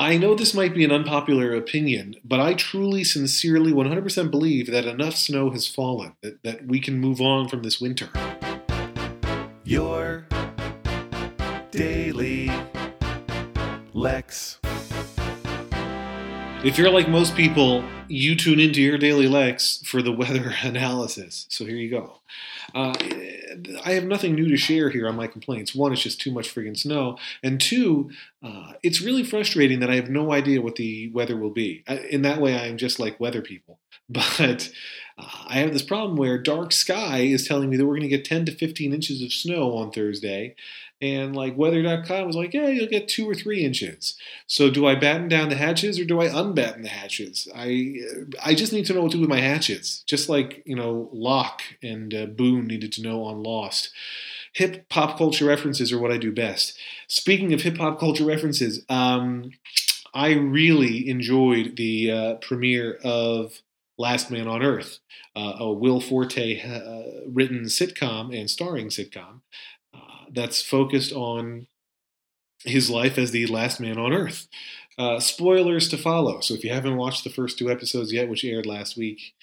I know this might be an unpopular opinion, but I truly, sincerely, 100% believe that enough snow has fallen, that, that we can move on from this winter. Your daily Lex. If you're like most people, you tune into your daily Lex for the weather analysis. So here you go. Uh, I have nothing new to share here on my complaints. One, it's just too much friggin' snow. And two, uh, it's really frustrating that I have no idea what the weather will be. I, in that way, I am just like weather people. But uh, I have this problem where dark sky is telling me that we're going to get 10 to 15 inches of snow on Thursday. And like weather.com was like, yeah, you'll get two or three inches. So do I batten down the hatches or do I unbatten the hatches? I I just need to know what to do with my hatches, just like you know Locke and uh, Boone needed to know on Lost. Hip hop culture references are what I do best. Speaking of hip hop culture references, um, I really enjoyed the uh, premiere of Last Man on Earth, uh, a Will Forte uh, written sitcom and starring sitcom uh, that's focused on his life as the last man on Earth. Uh, spoilers to follow. So if you haven't watched the first two episodes yet, which aired last week,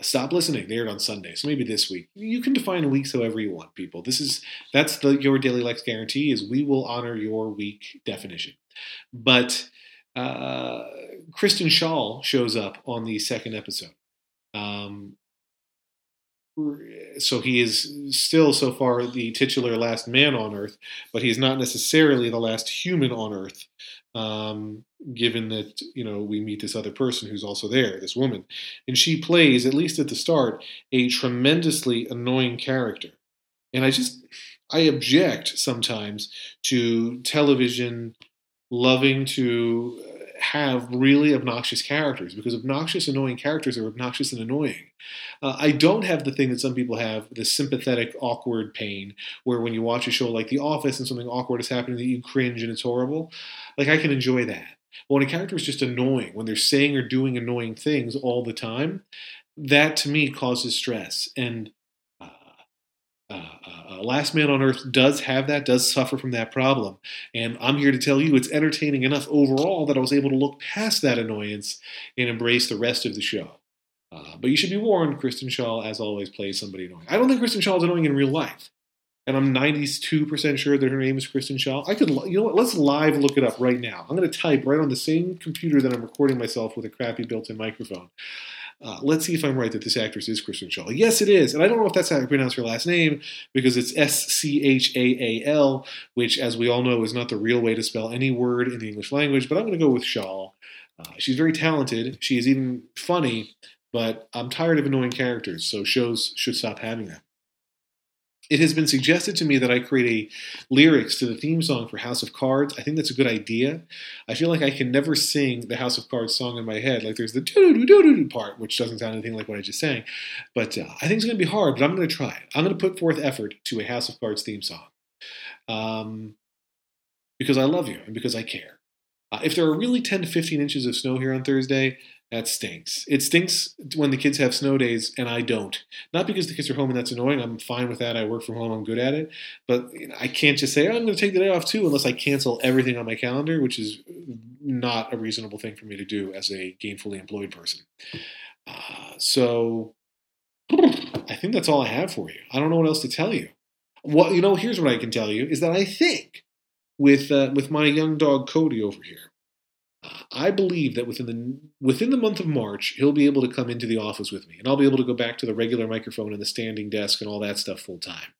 stop listening. They aired on Sunday, so maybe this week. You can define weeks however you want, people. This is that's the your daily Lex guarantee is we will honor your week definition. But uh, Kristen Schaal shows up on the second episode. Um, so he is still so far the titular last man on earth but he is not necessarily the last human on earth um, given that you know we meet this other person who's also there this woman. And she plays at least at the start a tremendously annoying character. And i just i object sometimes to television loving to have really obnoxious characters because obnoxious, annoying characters are obnoxious and annoying. Uh, I don't have the thing that some people have, the sympathetic, awkward pain, where when you watch a show like The Office and something awkward is happening that you cringe and it's horrible. Like, I can enjoy that. But when a character is just annoying, when they're saying or doing annoying things all the time, that to me causes stress. And Last Man on Earth does have that, does suffer from that problem. And I'm here to tell you it's entertaining enough overall that I was able to look past that annoyance and embrace the rest of the show. Uh, but you should be warned, Kristen Schaal, as always, plays somebody annoying. I don't think Kristen Schaal is annoying in real life. And I'm 92% sure that her name is Kristen Schaal. I could, you know what, let's live look it up right now. I'm going to type right on the same computer that I'm recording myself with a crappy built in microphone. Uh, let's see if I'm right that this actress is Kristen Schaal. Yes, it is. And I don't know if that's how you pronounce her last name because it's S C H A A L, which, as we all know, is not the real way to spell any word in the English language, but I'm going to go with Schaal. Uh, she's very talented. She is even funny, but I'm tired of annoying characters, so shows should stop having them. It has been suggested to me that I create a lyrics to the theme song for House of Cards. I think that's a good idea. I feel like I can never sing the House of Cards song in my head. Like there's the doo doo doo doo part, which doesn't sound anything like what I just sang. But uh, I think it's going to be hard, but I'm going to try it. I'm going to put forth effort to a House of Cards theme song. Um, because I love you and because I care. Uh, if there are really 10 to 15 inches of snow here on Thursday, that stinks. It stinks when the kids have snow days and I don't. Not because the kids are home and that's annoying. I'm fine with that. I work from home. I'm good at it. But you know, I can't just say, oh, I'm going to take the day off too unless I cancel everything on my calendar, which is not a reasonable thing for me to do as a gainfully employed person. Uh, so I think that's all I have for you. I don't know what else to tell you. Well, you know, here's what I can tell you is that I think with uh, with my young dog Cody over here, I believe that within the within the month of March, he'll be able to come into the office with me, and I'll be able to go back to the regular microphone and the standing desk and all that stuff full time.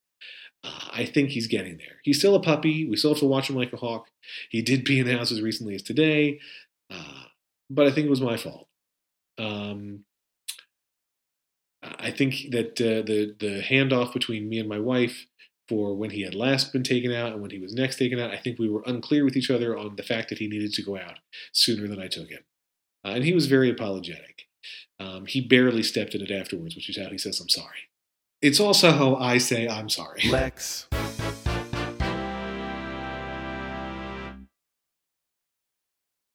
Uh, I think he's getting there. He's still a puppy. We still have to watch him like a hawk. He did pee in the house as recently as today, uh, but I think it was my fault. Um, I think that uh, the the handoff between me and my wife for when he had last been taken out and when he was next taken out. I think we were unclear with each other on the fact that he needed to go out sooner than I took him. Uh, and he was very apologetic. Um, he barely stepped in it afterwards, which is how he says, I'm sorry. It's also how I say, I'm sorry. Lex.